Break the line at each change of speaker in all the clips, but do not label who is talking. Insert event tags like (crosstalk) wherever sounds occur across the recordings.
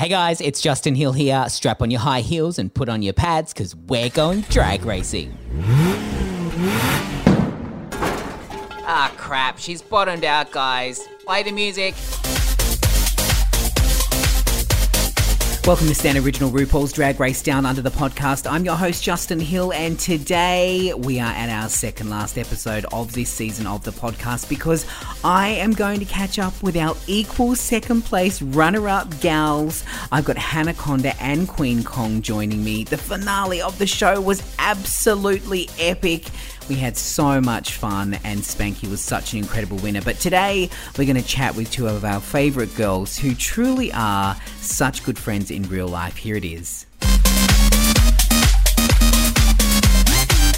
Hey guys, it's Justin Hill here. Strap on your high heels and put on your pads because we're going drag racing. Ah, crap. She's bottomed out, guys. Play the music. Welcome to Stan Original RuPaul's Drag Race Down Under the podcast. I'm your host, Justin Hill, and today we are at our second last episode of this season of the podcast because I am going to catch up with our equal second place runner up gals. I've got Hannah Conda and Queen Kong joining me. The finale of the show was absolutely epic. We had so much fun, and Spanky was such an incredible winner. But today, we're going to chat with two of our favourite girls who truly are such good friends in real life. Here it is.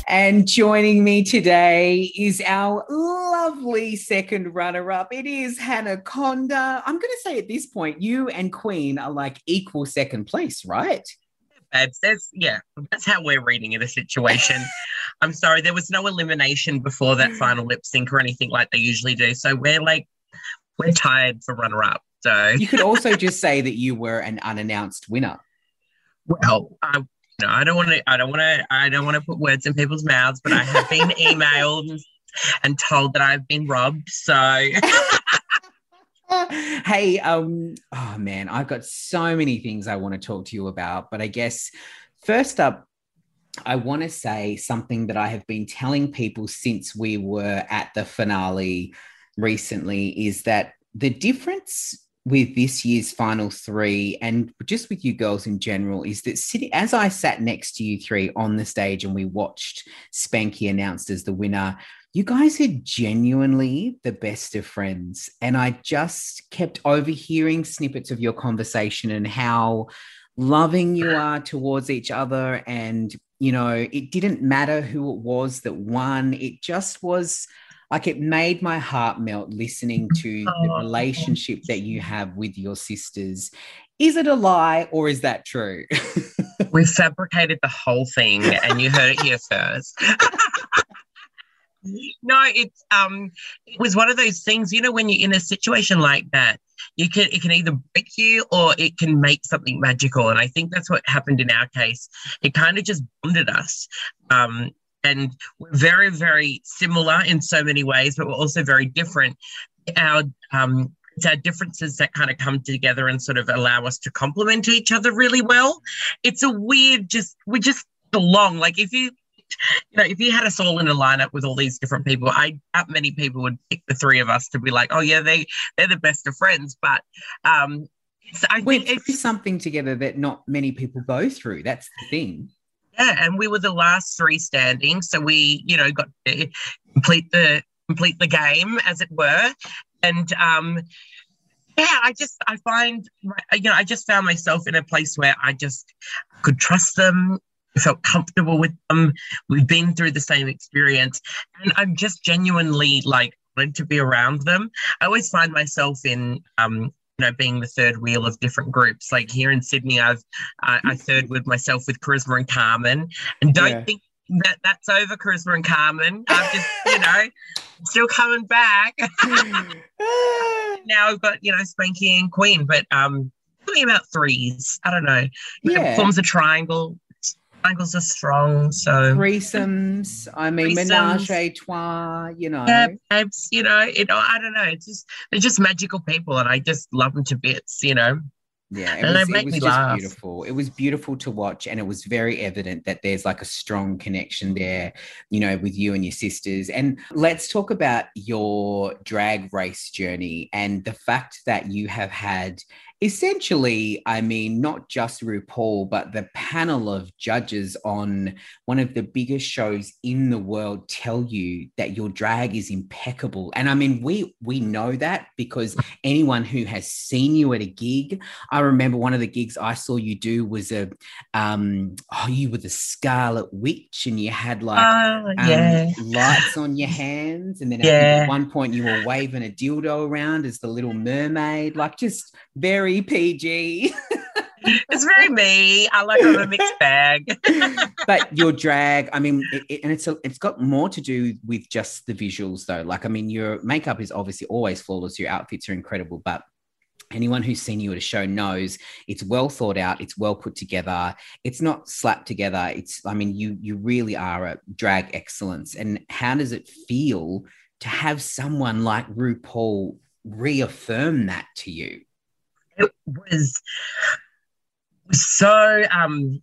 And joining me today is our lovely second runner up. It is Hannah Conda. I'm going to say at this point, you and Queen are like equal second place, right?
babes. That's yeah, that's how we're reading. A situation. (laughs) I'm sorry, there was no elimination before that final lip sync or anything like they usually do. So we're like, we're tired for runner up. So
you could also (laughs) just say that you were an unannounced winner.
Well, I, no, I don't want to. I don't want to. I don't want to put words in people's mouths, but I have been (laughs) emailed and told that I've been robbed. So. (laughs)
hey, um, oh man, I've got so many things I want to talk to you about, but I guess first up, I want to say something that I have been telling people since we were at the finale recently is that the difference with this year's final three and just with you girls in general is that sitting as I sat next to you three on the stage and we watched Spanky announced as the winner, you guys are genuinely the best of friends. And I just kept overhearing snippets of your conversation and how loving you are towards each other. And, you know, it didn't matter who it was that won, it just was like it made my heart melt listening to (laughs) the relationship that you have with your sisters. Is it a lie or is that true?
we fabricated the whole thing and you heard it here (laughs) first. (laughs) no, it's um, it was one of those things. You know, when you're in a situation like that, you can it can either break you or it can make something magical. And I think that's what happened in our case. It kind of just bonded us. Um, and we're very, very similar in so many ways, but we're also very different. Our um, it's our differences that kind of come together and sort of allow us to complement each other really well. It's a weird, just we just belong. Like if you you know, if you had us all in a lineup with all these different people, I doubt many people would pick the three of us to be like, oh yeah, they they're the best of friends. But um,
it's, I think it's something together that not many people go through. That's the thing.
Yeah, and we were the last three standing, so we, you know, got to complete the complete the game, as it were, and um, yeah, I just I find you know I just found myself in a place where I just could trust them. I felt comfortable with them. We've been through the same experience, and I'm just genuinely like wanted to be around them. I always find myself in um, you know being the third wheel of different groups. Like here in Sydney, I've I, I third with myself with Charisma and Carmen, and don't yeah. think that that's over Charisma and Carmen. I'm just, you know, still coming back. (laughs) now I've got, you know, Spanky and Queen, but um talking about threes. I don't know. Yeah. It forms a triangle triangles are strong. So
threesomes. I mean, threesomes. menage a trois. You know,
yeah, babes, you know, it. I don't know. It's just they're just magical people, and I just love them to bits. You know.
Yeah, it and was, it was just laugh. beautiful. It was beautiful to watch, and it was very evident that there's like a strong connection there, you know, with you and your sisters. And let's talk about your drag race journey and the fact that you have had essentially, I mean, not just RuPaul, but the panel of judges on one of the biggest shows in the world tell you that your drag is impeccable. And I mean, we we know that because anyone who has seen you at a gig, I remember one of the gigs I saw you do was a um oh, you were the Scarlet Witch and you had like oh, yeah. um, lights on your hands, and then yeah. at one point you were waving a dildo around as the little mermaid, like just very very PG.
it's very me. I like a mixed bag. (laughs)
but your drag, I mean, it, it, and it's a, it's got more to do with just the visuals, though. Like, I mean, your makeup is obviously always flawless. Your outfits are incredible, but anyone who's seen you at a show knows it's well thought out it's well put together it's not slapped together it's i mean you you really are a drag excellence and how does it feel to have someone like rupaul reaffirm that to you
it was so um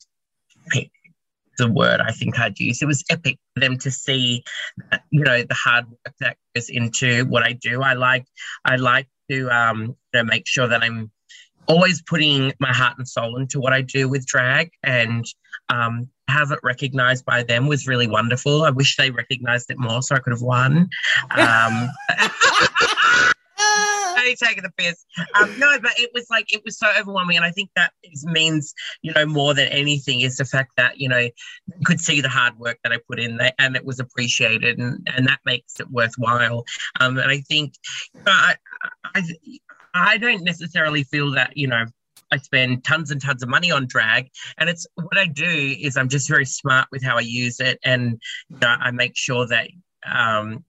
the word I think I'd use. It was epic for them to see, that, you know, the hard work that goes into what I do. I like, I like to, um, you know, make sure that I'm always putting my heart and soul into what I do with drag, and um, have it recognized by them was really wonderful. I wish they recognized it more so I could have won. Um, (laughs) only taking the piss. Um, no, but it was like it was so overwhelming, and I think that is, means you know more than anything is the fact that you know you could see the hard work that I put in there, and it was appreciated, and and that makes it worthwhile. Um, and I think I, I I don't necessarily feel that you know I spend tons and tons of money on drag. And it's what I do is I'm just very smart with how I use it. And you know, I make sure that um,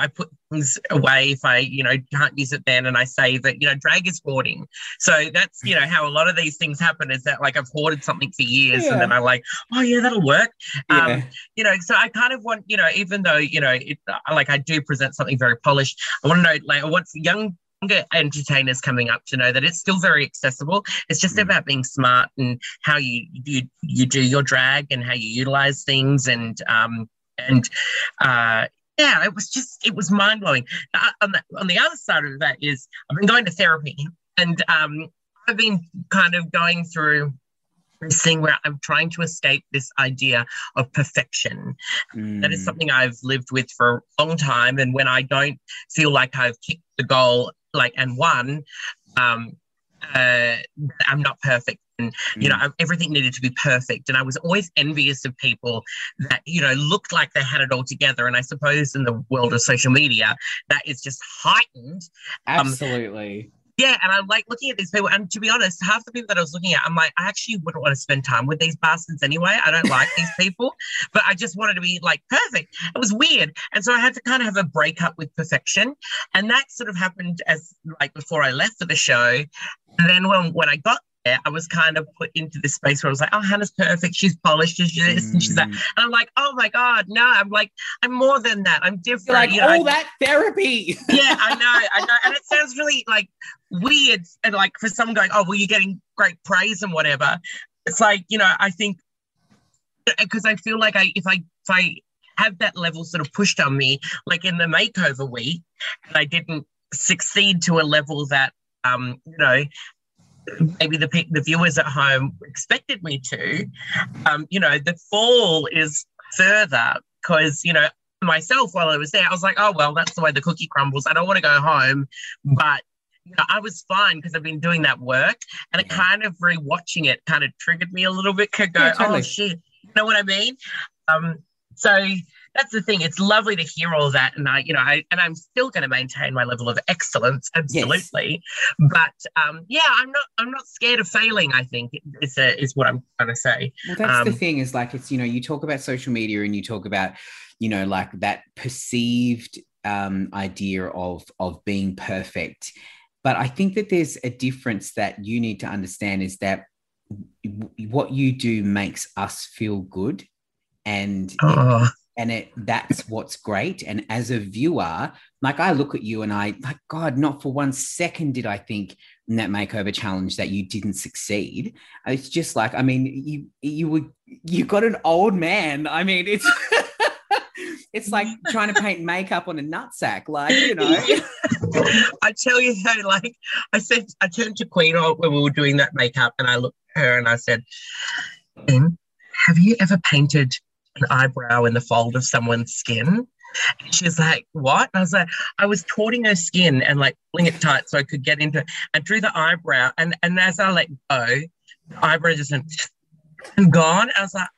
I put things away if I, you know, can't use it then and I say that, You know, drag is hoarding. So that's, you know, how a lot of these things happen is that like I've hoarded something for years yeah. and then I'm like, oh yeah, that'll work. Yeah. Um, you know, so I kind of want, you know, even though, you know, it, like I do present something very polished, I want to know, like, I want young entertainers coming up to know that it's still very accessible. It's just mm. about being smart and how you you you do your drag and how you utilize things and um and uh yeah, it was just it was mind blowing. Uh, on the, on the other side of that is I've been going to therapy and um, I've been kind of going through this thing where I'm trying to escape this idea of perfection. Mm. That is mm. something I've lived with for a long time, and when I don't feel like I've kicked the goal like and won, um, uh, I'm not perfect and you know mm. everything needed to be perfect. And i was always envious of people that you know looked like they had it all together. And i suppose in the world of social media that is just heightened
um, absolutely. Um,
yeah, and I'm like looking at these people, and to be honest, half the people that I was looking at, I'm like, I actually wouldn't want to spend time with these bastards anyway. I don't like these people, (laughs) but I just wanted to be like perfect. It was weird, and so I had to kind of have a breakup with perfection, and that sort of happened as like before I left for the show, and then when when I got I was kind of put into this space where I was like, oh, Hannah's perfect. She's polished. She's this and she's that. Mm. And I'm like, oh my God, no. I'm like, I'm more than that. I'm different. You're
like, you know, all I, that therapy.
yeah, I know. I know. (laughs) And it sounds really like weird. And like for someone going, oh, well, you're getting great praise and whatever. It's like, you know, I think because I feel like I, if I, if I, have that level sort of pushed on me, like in the makeover week, and I didn't succeed to a level that um, you know, maybe the the viewers at home expected me to. Um, you know, the fall is further because you know myself while I was there, I was like, oh well, that's the way the cookie crumbles. I don't want to go home, but you know, I was fine because I've been doing that work, and it kind of rewatching it kind of triggered me a little bit. Could go, yeah, totally. oh shit, you know what I mean? Um, so that's the thing. It's lovely to hear all that, and I, you know, I and I'm still going to maintain my level of excellence, absolutely. Yes. But um, yeah, I'm not, I'm not scared of failing. I think is a, is what I'm trying to say.
Well, that's um, the thing. Is like it's you know, you talk about social media and you talk about you know, like that perceived um, idea of of being perfect. But I think that there's a difference that you need to understand is that what you do makes us feel good and uh and it that's what's great. And as a viewer like i look at you and i like god not for one second did i think in that makeover challenge that you didn't succeed. It's just like i mean you you were you got an old man. I mean it's (laughs) it's like trying to paint makeup on a nutsack like you know. (laughs)
I tell you though like i said i turned to queen when we were doing that makeup and i looked at her and i said have you ever painted an eyebrow in the fold of someone's skin. And she's like, What? And I was like, I was tauting her skin and like pulling it tight so I could get into it. I drew the eyebrow and, and as I let go, the eyebrow just went and gone. I was like,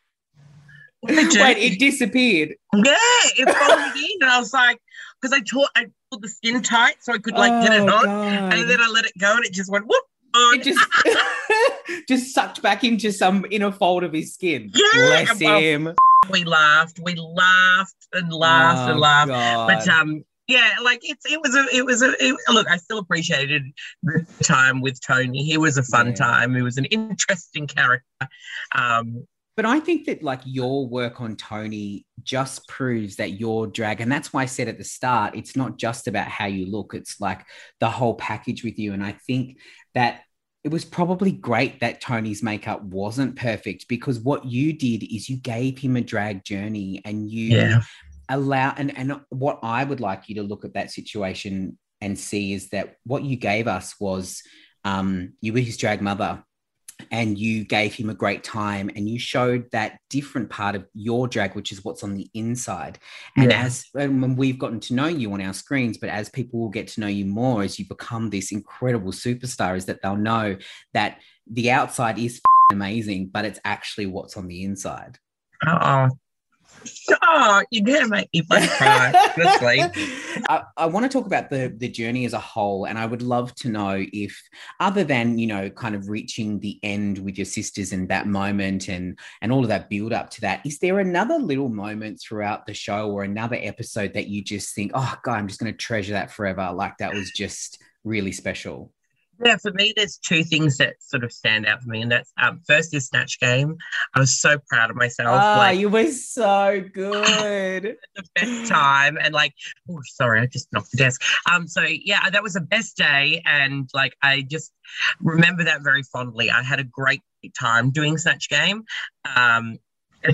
Wait, it disappeared.
Yeah, it folded in. And I was like, because I taught I pulled the skin tight so I could like oh, get it oh, on. God. And then I let it go and it just went whoop
it just (laughs) just sucked back into some inner fold of his skin. Yeah, Bless him
we laughed, we laughed and laughed oh, and laughed. God. But um, yeah, like it's it was a it was a it, look. I still appreciated the time with Tony. He was a fun
Yeah.
time. He was an interesting character. Um,
But I think that like your work on Tony just proves that your drag, and that's why I said at the start, it's not just about how you look, it's like the whole package with you. And I think that it was probably great that Tony's makeup wasn't perfect because what you did is you gave him a drag journey and you
yeah,
allow and and what I would like you to look at that situation and see is that what you gave us was um you were his drag mother and you gave him a great time and you showed that different part of your drag which is what's on the inside. And
Yeah.
as and when we've gotten to know you on our screens but as people will get to know you more as you become this incredible superstar is that they'll know that the outside is amazing but it's actually what's on the inside.
Oh, oh, you're gonna make me cry. Honestly, (laughs)
I, I want to talk about the the journey as a whole, and I would love to know if, other than you know, kind of reaching the end with your sisters and that moment and and all of that build up to that, is there another little moment throughout the show or another episode that you just think, oh God, I'm just to treasure that forever? Like that was just really special.
Yeah, for me, there's two things that sort of stand out for me, and that's um, first is Snatch Game. I was so proud of myself.
Ah,
like
you were so (laughs) good.
the best time, and like, oh, sorry, I just knocked the desk. Um, so yeah, that was the best day, and like, I just remember that very fondly. I had a great time doing Snatch Game. Um,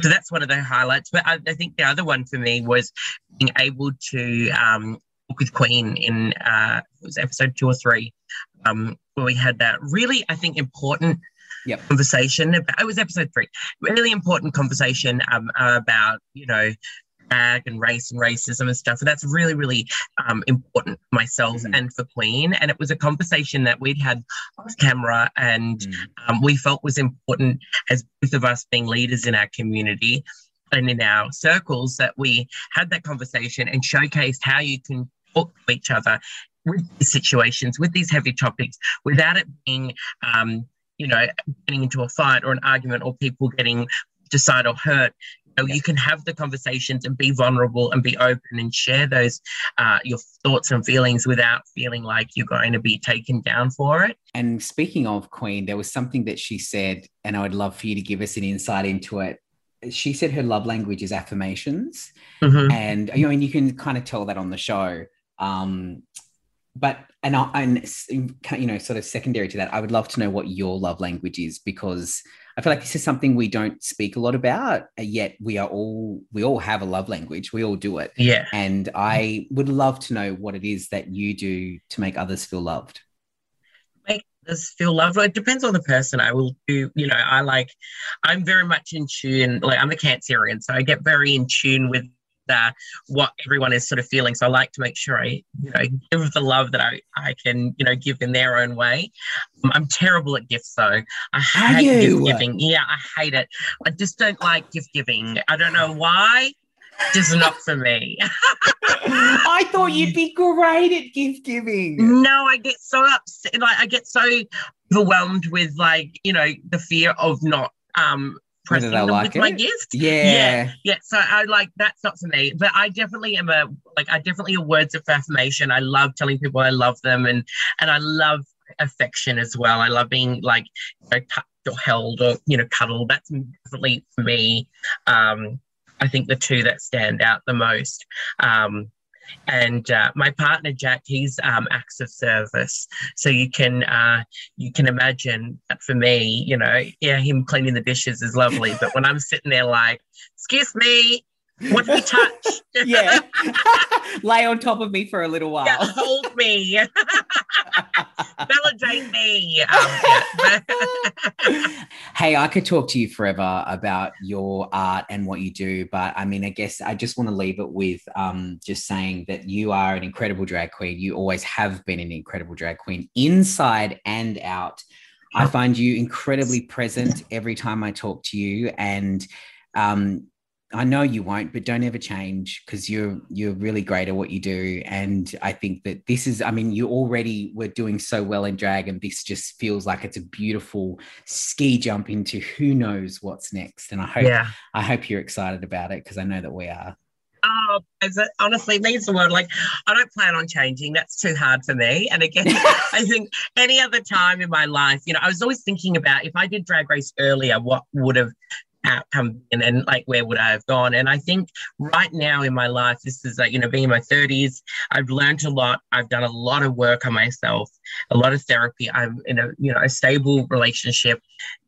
so that's one of the highlights. But I, I think the other one for me was being able to um, with Queen in uh, it was episode two or three, um, where we had that really, I think, important
Yep.
conversation. About, it was episode three, really important conversation um, about you know drag and race and racism and stuff. And that's really, really um, important for myself
Mhm.
and for Queen. And it was a conversation that we'd had off camera and
Mm.
um, we felt was important as both of us being leaders in our community and in our circles that we had that conversation and showcased how you can talk to each other with these situations, with these heavy topics, without it being, um, you know, getting into a fight or an argument or people getting decide or hurt. You, know, you can have the conversations and be vulnerable and be open and share those uh, your thoughts and feelings without feeling like you're going to be taken down for it.
And speaking of Queen, there was something that she said, and I would love for you to give us an insight into it. She said her love language is affirmations.
Mhm.
and you know, and you can kind of tell that on the show. Um, but and I, and you know, sort of secondary to that, I would love to know what your love language is because I feel like this is something we don't speak a lot about. uh, Yet we are all we all have a love language. We all do it,
Yeah.
and I would love to know what it is that you do to make others feel loved.
make us feel loved. It depends on the person. I will do, you know, I like, I'm very much in tune. Like, I'm a Cancerian, so I get very in tune with uh, what everyone is sort of feeling. So I like to make sure I, you know, give the love that I, I can, you know, give in their own way. Um, I'm terrible at gifts, though. I hate gift giving. Yeah, I hate it. I just don't like gift giving. I don't know why. Just not for me. (laughs)
I thought you'd be great at gift giving.
No, I get so upset. Like I get so overwhelmed with like you know the fear of not um Them
like
with my
it?
gift.
Yeah.
Yeah, so I like that's not for me. But I definitely am a like I definitely a words of affirmation. I love telling people I love them and and I love affection as well. I love being like you know, touched or held or you know cuddled. That's definitely for me. Um, I think the two that stand out the most. Um, and uh, my partner Jack, he's um, acts of service. So you can uh, you can imagine that for me, you know, yeah, him cleaning the dishes is lovely, but when I'm sitting there like, excuse me, what do we touch?
yeah. (laughs) Lay on top of me for a little while.
Yeah, hold me, (laughs) validate me. Um, (laughs)
hey, I could talk to you forever about your art and what you do, but I mean, I guess I just want to leave it with um, just saying that you are an incredible drag queen. You always have been an incredible drag queen, inside and out. I find you incredibly present every time I talk to you, and um, I know you won't, but don't ever change because you're you're really great at what you do. And I think that this is, I mean, you already were doing so well in drag, and this just feels like it's a beautiful ski jump into who knows what's next. And I hope
yeah.
I hope you're excited about it because I know that we are.
Oh, it honestly means the world. Like, I don't plan on changing. That's too hard for me. And again, (laughs) I think any other time in my life, you know, I was always thinking about if I did drag race earlier, what would have outcome and, and like where would I have gone? And I think right now in my life, this is like, you know, being in my 30s, I've learned a lot. I've done a lot of work on myself, a lot of therapy. I'm in a, you know, a stable relationship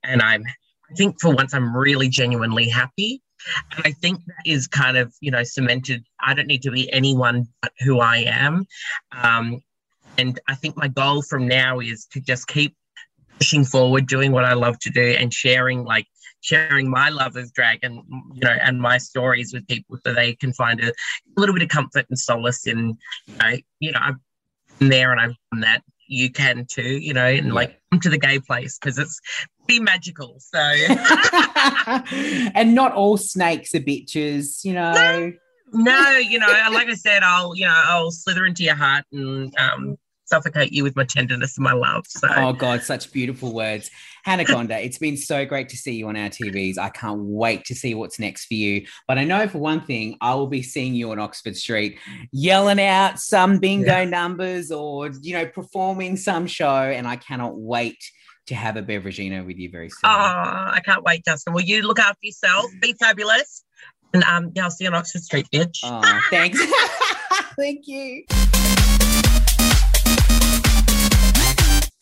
and I'm I think for once I'm really genuinely happy. And I think that is kind of, you know, cemented. I don't need to be anyone but who I am. Um, and I think my goal from now is to just keep pushing forward, doing what I love to do and sharing like sharing my love of drag and you know and my stories with people so they can find a, little bit of comfort and solace in you know, you know I've been there and I've done that you can too you know and like come to the gay place because it's be magical so (laughs)
and not all snakes are bitches you know
no, no you know like I said I'll you know I'll slither into your heart and um suffocate you with my tenderness and my love. So.
Oh God, such beautiful words. Hannah Conda, it's been so great to see you on our TVs. I can't wait to see what's next for you. But I know for one thing, I will be seeing you on Oxford Street yelling out some bingo yeah. numbers or, you know, performing some show. And I cannot wait to have a beveragino with you very soon.
Oh, I can't wait, Justin. Will you look after yourself? Be fabulous. And um, yeah, I'll see you on Oxford Street, bitch.
Oh, thanks. (laughs) (laughs) Thank you.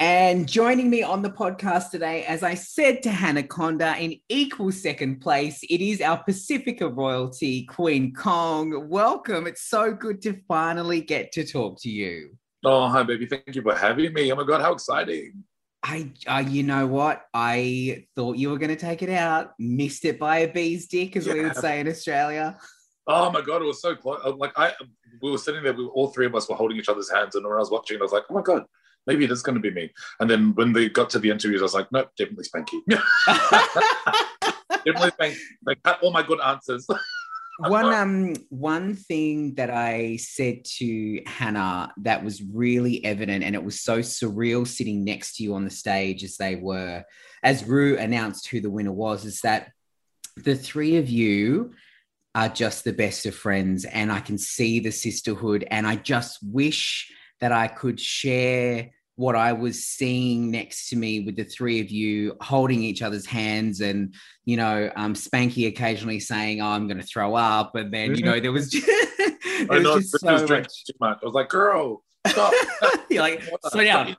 And joining me on the podcast today, as I said to Hannah Conda, in equal second place, it is our Pacifica royalty, Queen Kong. Welcome. It's so good to finally get to talk to you.
Oh, hi, baby. Thank you for having me. Oh my God, how exciting.
I, uh, you know what? I thought you were going to take it out, missed it by a bee's dick, as yeah. we would say in Australia.
Oh my God, it was so close. Like, I, we were sitting there, we, all three of us were holding each other's hands. And when I was watching, I was like, oh my God, maybe it is going to be me. And then when they got to the interviews, I was like, nope, definitely Spanky. (laughs) definitely Spanky. Like, all my good answers. (laughs)
one um one thing that I said to Hannah that was really evident and it was so surreal sitting next to you on the stage as they were as Ru announced who the winner was is that the three of you are just the best of friends and I can see the sisterhood and I just wish that I could share what I was seeing next to me with the three of you holding each other's hands and, you know, um, Spanky occasionally saying, oh, I'm going to throw up. And then, you know, there was just, (laughs) (laughs) there
I know, just so was much. Too much. I was like, girl, stop. (laughs)
You're like, slow down.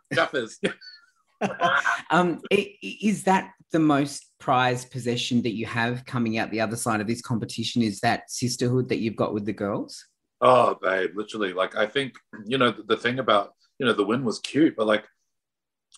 um, is that the most prized possession that you have coming out the other side of this competition? Is that sisterhood that you've got with the girls?
Oh, babe, literally. Like, I think, you know, the, the thing about, you know, the win was cute, but like,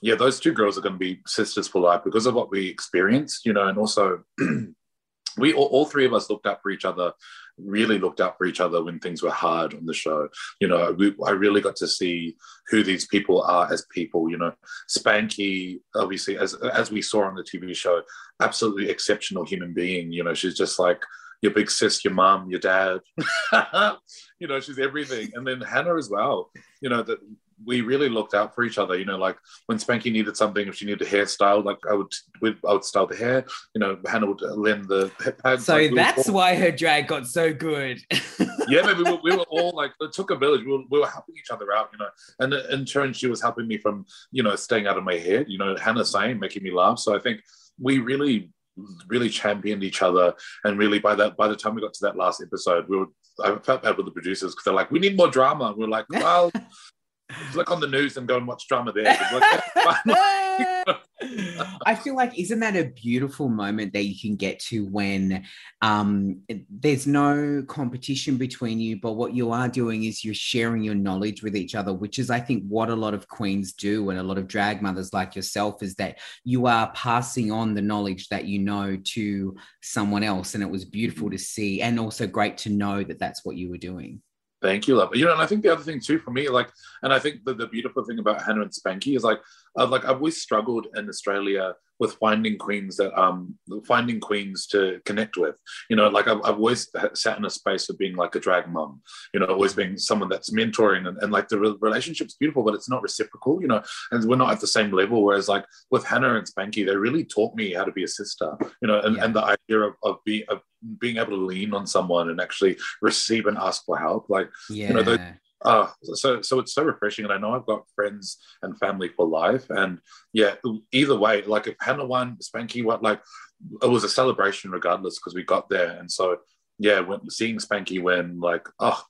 yeah, those two girls are going to be sisters for life because of what we experienced, you know, and also (clears throat) we all, all, three of us looked up for each other, really looked up for each other when things were hard on the show. You know, we, I really got to see who these people are as people. You know, Spanky, obviously, as as we saw on the TV show, absolutely exceptional human being. You know, she's just like your big sis, your mom, your dad. (laughs) you know, she's everything. And then Hannah as well. You know that we really looked out for each other. You know, like when Spanky needed something, if she needed a hairstyle, like I would, I would style the hair. You know, Hannah would lend the
pads. So like that's all... why her drag got so good. (laughs)
yeah, but we were, we were all like, it took a village. We were, we were helping each other out, you know. And in turn, she was helping me from, you know, staying out of my head. You know, Hannah saying, making me laugh. So I think we really really championed each other and really by that by the time we got to that last episode we were i felt bad with the producers because they're like we need more drama and we are like (laughs) well look on the news and go and watch drama there. (laughs) (laughs)
I feel like isn't that a beautiful moment that you can get to when um, there's no competition between you, but what you are doing is you're sharing your knowledge with each other, which is I think what a lot of queens do and a lot of drag mothers like yourself is that you are passing on the knowledge that you know to someone else, and it was beautiful to see, and also great to know that that's what you were doing.
Thank you, love. You know, and I think the other thing too for me, like, and I think the beautiful thing about Hannah and Spanky is like, uh, like I've always struggled in Australia with finding queens that um finding queens to connect with. You know, like I've, I've always sat in a space of being like a drag mom. You know, always being someone that's mentoring and, and like the re- relationship's beautiful, but it's not reciprocal. You know, and we're not at the same level. Whereas like with Hannah and Spanky, they really taught me how to be a sister. You know, and, yeah. and the idea of of, be, of being able to lean on someone and actually receive and ask for help. Like,
Yeah.
you know, those, uh, so so it's so refreshing, and I know I've got friends and family for life, and yeah, either way, like if Hannah won, Spanky won, like it was a celebration regardless because we got there, and so yeah, when seeing Spanky win, like oh,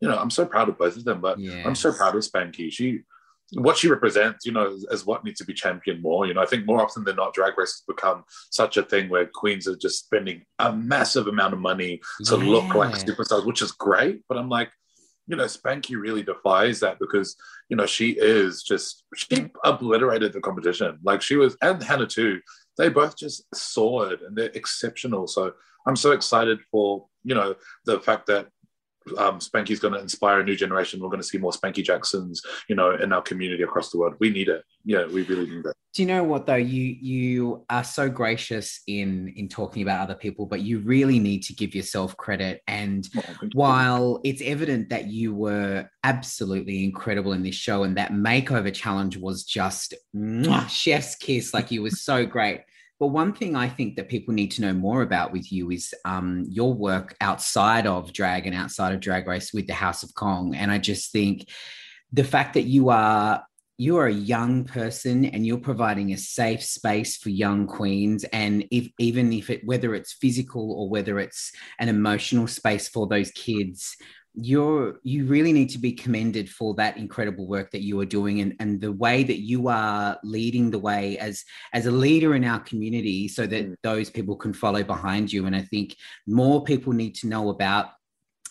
you know, I'm so proud of both of them, but
yeah.
I'm so proud of Spanky. She what she represents, you know, is what needs to be championed more. You know, I think more often than not, drag race has become such a thing where queens are just spending a massive amount of money to look like superstars, which is great. But I'm like, you know, Spanky really defies that because, you know, she is just, she obliterated the competition. Like she was, and Hannah too, they both just soared and they're exceptional. So I'm so excited for, you know, the fact that um, Spanky's going to inspire a new generation. We're going to see more Spanky Jacksons, you know, in our community across the world. We need it. Yeah, we really need it.
Do you know what though? You you are so gracious in in talking about other people, but you really need to give yourself credit. And
Oh,
while it's evident that you were absolutely incredible in this show, and that makeover challenge was just mwah, chef's kiss, like you were so great. But one thing I think that people need to know more about with you is um, your work outside of drag and outside of drag race with the House of Kong. And I just think the fact that you are you are a young person and you're providing a safe space for young queens and if even if it whether it's physical or whether it's an emotional space for those kids you're you really need to be commended for that incredible work that you are doing and, and the way that you are leading the way as as a leader in our community so that
Mm.
those people can follow behind you and i think more people need to know about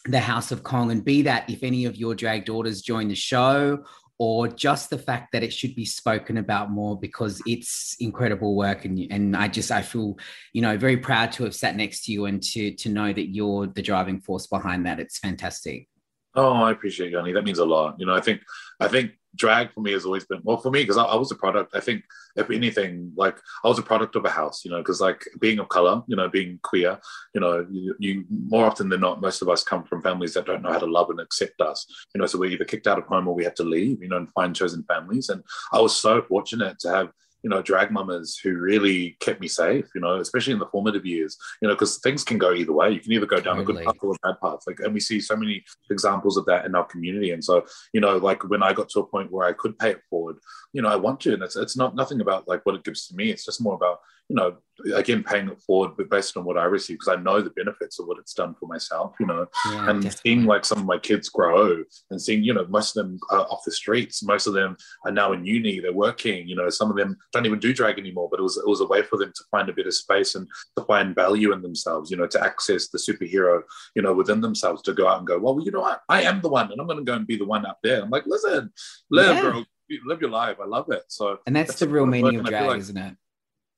the house of kong and be that if any of your drag daughters join the show or just the fact that it should be spoken about more because it's incredible work and and I just I feel you know very proud to have sat next to you and to to know that you're the driving force behind that it's fantastic
Oh, I appreciate honey. That means a lot. You know, I think I think drag for me has always been well for me because I, I was a product. I think if anything, like I was a product of a house. You know, because like being of color, you know, being queer, you know, you, you more often than not, most of us come from families that don't know how to love and accept us. You know, so we're either kicked out of home or we have to leave. You know, and find chosen families. And I was so fortunate to have you know, drag mamas who really kept me safe, you know, especially in the formative years, you know, because things can go either way. You can either go down
Totally.
a good path or a bad path. Like, and we see so many examples of that in our community. And so, you know, like when I got to a point where I could pay it forward, you know, I want to. And it's, it's not nothing about like what it gives to me. It's just more about, you know, again, paying it forward, but based on what I receive, because I know the benefits of what it's done for myself, you know,
yeah,
and
definitely.
seeing like some of my kids grow and seeing you know most of them are off the streets most of them are now in uni they're working you know some of them don't even do drag anymore but it was it was a way for them to find a bit of space and to find value in themselves you know to access the superhero you know within themselves to go out and go well you know what? I am the one and i'm going to go and be the one up there. I'm like listen live
Yeah.
bro live your life. I love it. So
and that's
that's
the real meaning of
I
drag
like-
isn't it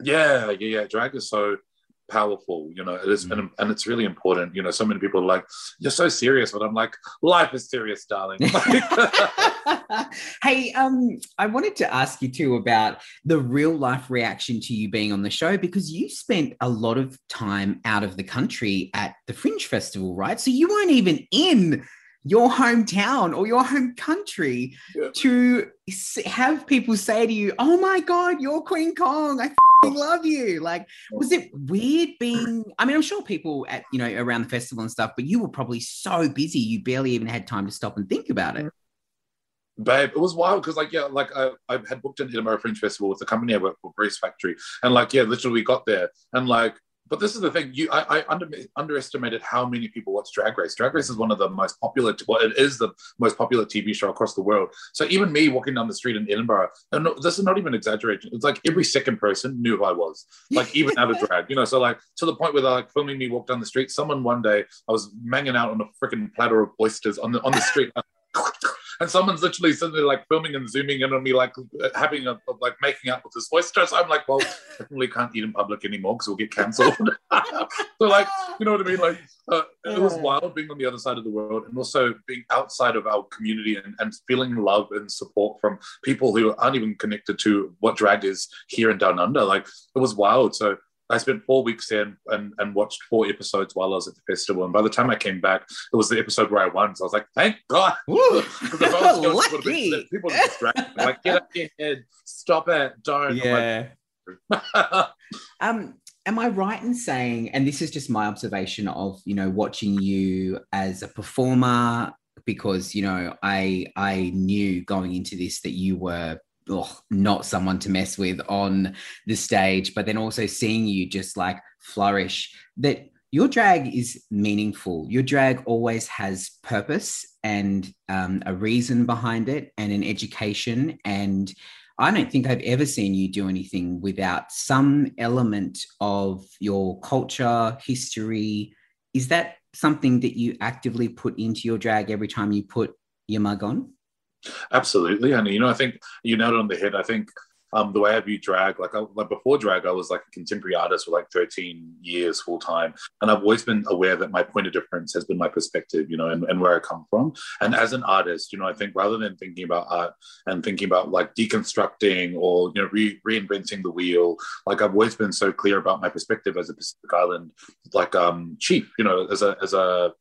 yeah, yeah, yeah. Drag is so powerful, you know. It is,
Mm.
and, and it's really important. You know, so many people are like, "You're so serious," but I'm like, "Life is serious, darling." (laughs)
hey, um, I wanted to ask you too about the real life reaction to you being on the show because you spent a lot of time out of the country at the Fringe Festival, right? So you weren't even in your hometown or your home country
Yeah.
to have people say to you, "Oh my God, you're Queen Kong! I fing love you!" Like, was it weird being? I mean, I'm sure people at you know around the festival and stuff, but you were probably so busy you barely even had time to stop and think about it.
Babe, it was wild because, like, yeah, like I, I had booked an Edinburgh Fringe Festival with the company I work for, Briefs Factory, and like, yeah, literally we got there, and like, but this is the thing, you, I, I under, underestimated how many people watch Drag Race. Drag Race is one of the most popular, well, it is the most popular TV show across the world. So even me walking down the street in Edinburgh, and this is not even exaggeration. It's like every second person knew who I was, like even out of (laughs) drag, you know. So like to the point where they're like filming me walk down the street. Someone one day I was manging out on a freaking platter of oysters on the on the street. (laughs) And someone's literally sitting there like filming and zooming in on me, like having a like making out with this oyster. So I'm like, well, (laughs) definitely can't eat in public anymore because we'll get cancelled. (laughs) so like, you know what I mean? Like, uh, it was wild being on the other side of the world and also being outside of our community and, and feeling love and support from people who aren't even connected to what drag is here in Down Under. Like, it was wild. So I spent four weeks there and, and, and watched four episodes while I was at the festival. And by the time I came back, it was the episode where I won. So I was like, thank God.
Woo! (laughs)
'Cause I was going, it would've
Lucky.
been- people would have distracted me. Like, get up your head, stop it, don't. I'm like,
Yeah. (laughs) Um, am I right in saying, and this is just my observation of you know watching you as a performer, because you know I I knew going into this that you were ugh, not someone to mess with on the stage, but then also seeing you just like flourish that your drag is meaningful. Your drag always has purpose and um, a reason behind it and an education. And I don't think I've ever seen you do anything without some element of your culture, history. Is that something that you actively put into your drag every time you put your mug on?
Absolutely. And, you know, I think you nailed it on the head. I think um, the way I view drag, like, I, like before drag, I was like a contemporary artist for like 13 years full time. And I've always been aware that my point of difference has been my perspective, you know, and, and where I come from. And as an artist, you know, I think rather than thinking about art and thinking about like deconstructing or, you know, re- reinventing the wheel, like I've always been so clear about my perspective as a Pacific Island, like um, chief, you know, as a, as a,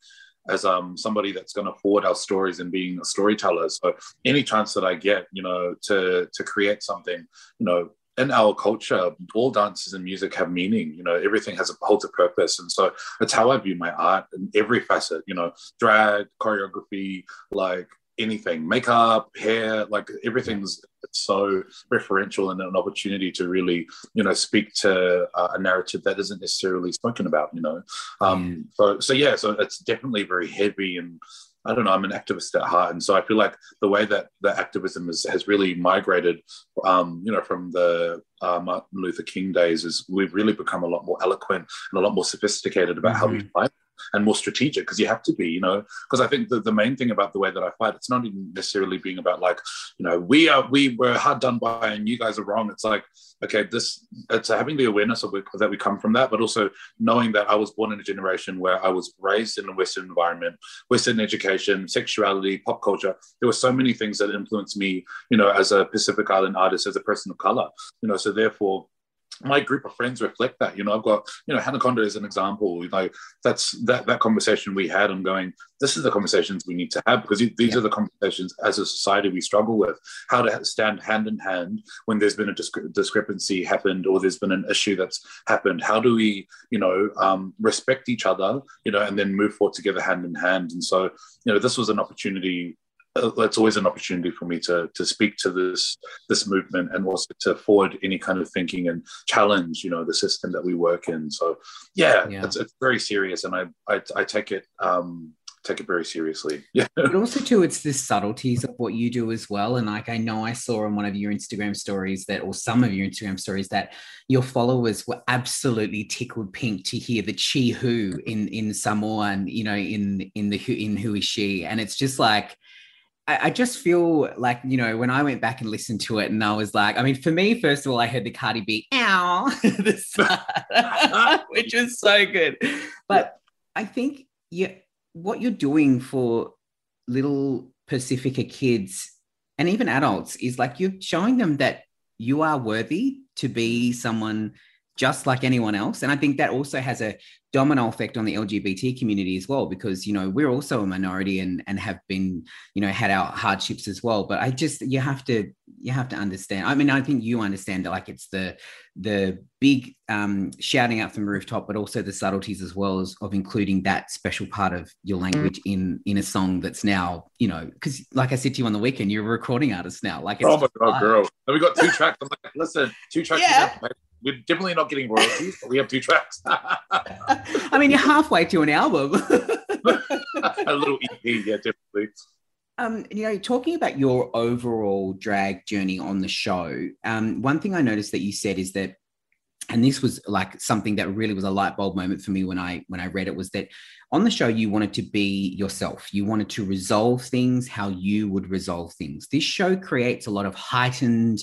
as um somebody that's going to forward our stories and being a storyteller. So any chance that I get, you know, to to create something, you know, in our culture, all dances and music have meaning. You know, everything has a holds a purpose, and so that's how I view my art in every facet. You know, drag, choreography, like anything, makeup, hair, like everything's so referential and an opportunity to really, you know, speak to uh, a narrative that isn't necessarily spoken about, you know. Um, so, so yeah, so it's definitely very heavy and I don't know, I'm an activist at heart. And so I feel like the way that the activism is, has really migrated, um, you know, from the uh, Martin Luther King days is we've really become a lot more eloquent and a lot more sophisticated about mm-hmm. how we mm-hmm. fight and more strategic because you have to be, you know, because I think the, the main thing about the way that I fight, it's not even necessarily being about like, you know, we are, we were hard done by and you guys are wrong. It's like, okay, this, it's having the awareness of that we come from that, but also knowing that I was born in a generation where I was raised in a Western environment, Western education, sexuality, pop culture. There were so many things that influenced me, you know, as a Pacific Island artist, as a person of color, you know, so therefore, my group of friends reflect that. You know, I've got, you know, Hannah Hanaconda is an example. You know, that's that that conversation we had. I'm going, this is the conversations we need to have because these yeah. are the conversations as a society we struggle with. How to stand hand in hand when there's been a discre- discrepancy happened or there's been an issue that's happened. How do we, you know, um, respect each other, you know, and then move forward together hand in hand. And so, you know, this was an opportunity that's always an opportunity for me to to speak to this this movement and also to forward any kind of thinking and challenge you know the system that we work in. So yeah, yeah. It's, it's very serious and I, I i, take it um take it very seriously. (laughs) Yeah.
But also too it's the subtleties of what you do as well. And like i know i saw on one of your instagram stories that or some of your instagram stories that your followers were absolutely tickled pink to hear the chi who in in samoan you know in in the who in who is she? And it's just like I, I just feel like, you know, when I went back and listened to it and I was like, I mean, for me, first of all, I heard the Cardi B, ow, (laughs) (laughs) which was so good. But I think you, what you're doing for little Pacifica kids and even adults is like you're showing them that you are worthy to be someone just like anyone else. And I think that also has a domino effect on the LGBT community as well, because you know we're also a minority and and have been you know had our hardships as well. But I just you have to you have to understand. I mean, I think you understand that like it's the the big um, shouting out from the rooftop, but also the subtleties as well as of including that special part of your mm. language mm. in in a song that's now you know because like I said to you on the weekend, you're a recording artist now. Like
oh my god, girl, and we got two tracks. I'm like, listen, two tracks. Yeah we're definitely not getting royalties, but we have two tracks.
I mean, you're halfway to an album. (laughs)
a little EP, yeah, definitely.
Um, you know, talking about your overall drag journey on the show, um, one thing I noticed that you said is that, and this was like something that really was a light bulb moment for me when I when I read it was that on the show you wanted to be yourself. You wanted to resolve things how you would resolve things. This show creates a lot of heightened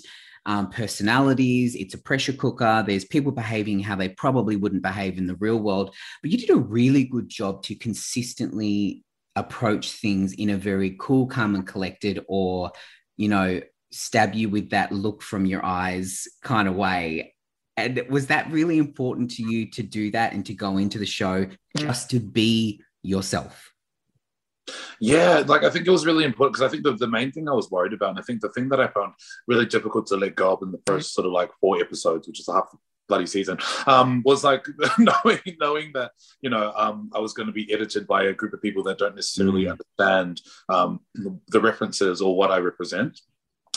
um, personalities. It's a pressure cooker. There's people behaving how they probably wouldn't behave in the real world. But you did a really good job to consistently approach things in a very cool, calm, and collected, or, you know, stab you with that look from your eyes kind of way. And was that really important to you to do that and to go into the show just to be yourself?
Yeah, like I think it was really important because I think the, the main thing I was worried about, and I think the thing that I found really difficult to let go of in the first sort of like four episodes, which is half bloody season um, was like (laughs) knowing knowing that you know um, I was going to be edited by a group of people that don't necessarily mm. understand um, the references or what I represent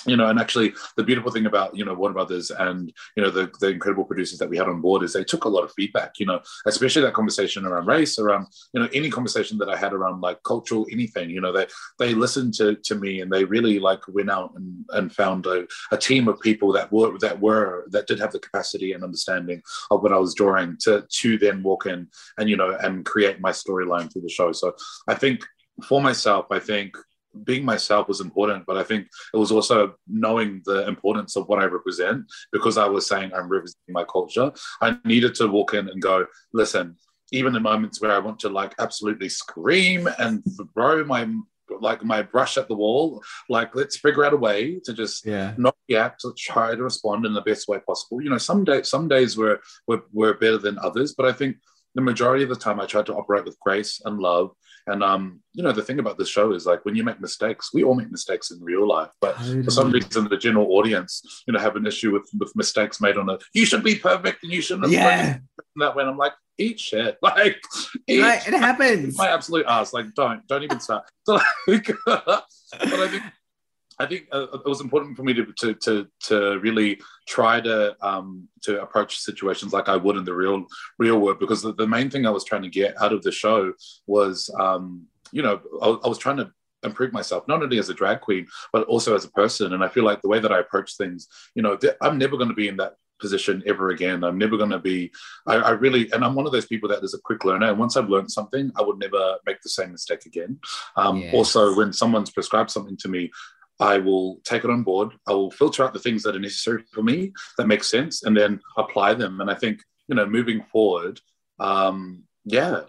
you know, and actually the beautiful thing about, you know, Warner Brothers and, you know, the, the incredible producers that we had on board is they took a lot of feedback, you know, especially that conversation around race, around, you know, any conversation that I had around like cultural, anything, you know, they, they listened to, to me and they really like went out and, and found a, a team of people that were, that were, that did have the capacity and understanding of what I was drawing to, to then walk in and, you know, and create my storyline through the show. So I think for myself, I think being myself was important, but I think it was also knowing the importance of what I represent because I was saying I'm representing my culture. I needed to walk in and go, listen, even in moments where I want to like absolutely scream and throw my like my brush at the wall, like let's figure out a way to just
yeah.
not react, to try to respond in the best way possible. You know, some days some days were, were were better than others, but I think the majority of the time I tried to operate with grace and love and um, you know, the thing about this show is like when you make mistakes, we all make mistakes in real life, but totally. for some reason, the general audience, you know, have an issue with with mistakes made on a. You should be perfect, and you shouldn't.
Yeah.
That when I'm like, eat shit, (laughs) like,
eat right, it happens. (laughs)
My absolute ass, like, don't, don't even start. So, (laughs) like, but I think I think uh, it was important for me to, to to to, really try to um, to approach situations like I would in the real real world because the, the main thing I was trying to get out of the show was um, you know I, I was trying to improve myself not only as a drag queen but also as a person and I feel like the way that I approach things you know I'm never going to be in that position ever again. I'm never going to be, I, I, really, and I'm one of those people that is a quick learner. And once I've learned something, I would never make the same mistake again. Um, yes. Also, when someone's prescribed something to me, I will take it on board. I will filter out the things that are necessary for me that make sense, and then apply them. And I think you know, moving forward, um, yeah,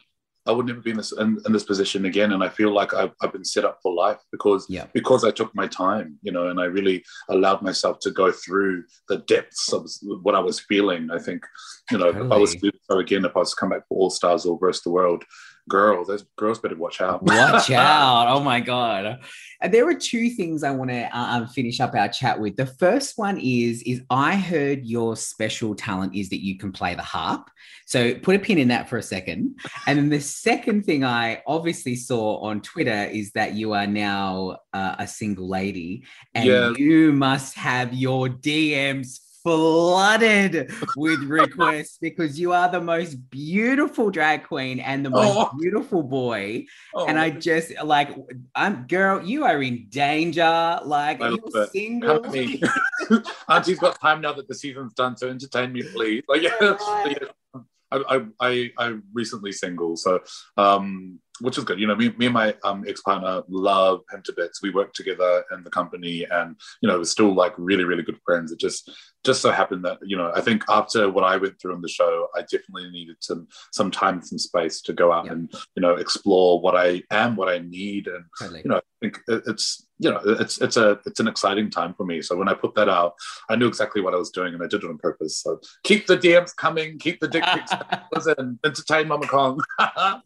I would never be in this in, in, this position again. And I feel like I've, I've been set up for life because
yeah.
because I took my time, you know, and I really allowed myself to go through the depths of what I was feeling. I think, you know, totally. if I was so again, if I was to come back for All Stars or Versus the World, girl, those girls better watch out.
Watch (laughs) out! Oh my god. And there are two things I want to uh, um, finish up our chat with. The first one is is I heard your special talent is that you can play the harp. So put a pin in that for a second. And then the second thing I obviously saw on Twitter is that you are now uh, a single lady, and yeah. you must have your DMs flooded with (laughs) requests because you are the most beautiful drag queen and the most oh. beautiful boy. Oh. And I just like, I'm girl, you are in danger. Like, you're single. (laughs)
Auntie's got time now that the season's done, so entertain me, please. Like, (laughs) yeah, yeah. I, I, I, recently single, so um, which is good. You know, me, me and my um, ex partner love him to bits. We work together in the company, and you know, we're still like really, really good friends. It just just so happened that you know, I think after what I went through on the show, I definitely needed some some time, some space to go out yeah. and you know explore what I am, what I need, and totally. you know, I think it's you know, it's it's a it's an exciting time for me. So when I put that out, I knew exactly what I was doing, and I did it on purpose. So keep the DMs coming, keep the dick pics, (laughs) and entertain Mama Kong. (laughs)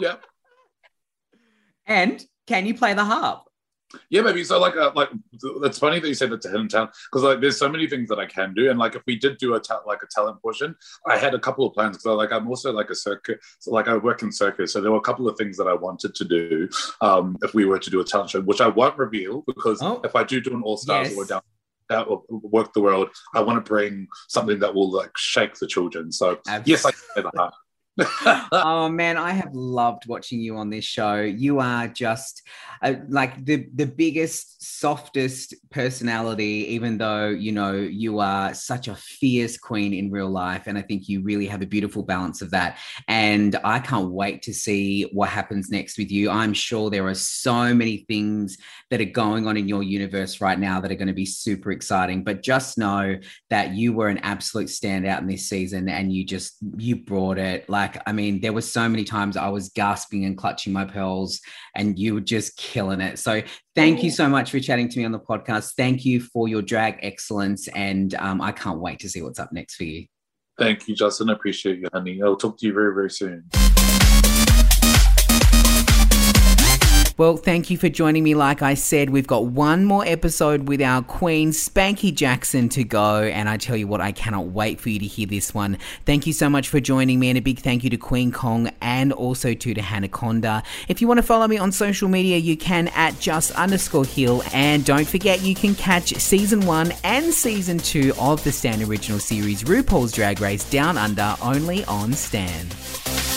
yeah.
And can you play the harp?
Yeah, maybe. So like, uh, like it's funny that you said that to hidden talent because like there's so many things that I can do, and like if we did do a ta- like a talent portion, I had a couple of plans because like I'm also like a circuit, so like I work in circus, so there were a couple of things that I wanted to do um, if we were to do a talent show, which I won't reveal because oh. if I do do an All Stars yes. or down that will work the world. I want to bring something that will like shake the children. So Absolutely. yes, I can play the harp.
Oh man, I have loved watching you on this show. You are just uh, like the the biggest, softest personality. Even though you know you are such a fierce queen in real life, and I think you really have a beautiful balance of that. And I can't wait to see what happens next with you. I'm sure there are so many things that are going on in your universe right now that are going to be super exciting. But just know that you were an absolute standout in this season, and you just you brought it like like, I mean, there were so many times I was gasping and clutching my pearls, and you were just killing it. So, thank you so much for chatting to me on the podcast. Thank you for your drag excellence, and um, I can't wait to see what's up next for you.
Thank you, Justin. I appreciate you, honey. I'll talk to you very, very soon.
Well, thank you for joining me. Like I said, we've got one more episode with our queen, Spankie Jackson, to go. And I tell you what, I cannot wait for you to hear this one. Thank you so much for joining me. And a big thank you to Queen Kong and also to the Hannah Conda. If you want to follow me on social media, you can at just underscore hill. And don't forget, you can catch season one and season two of the Stan original series RuPaul's Drag Race Down Under only on Stan.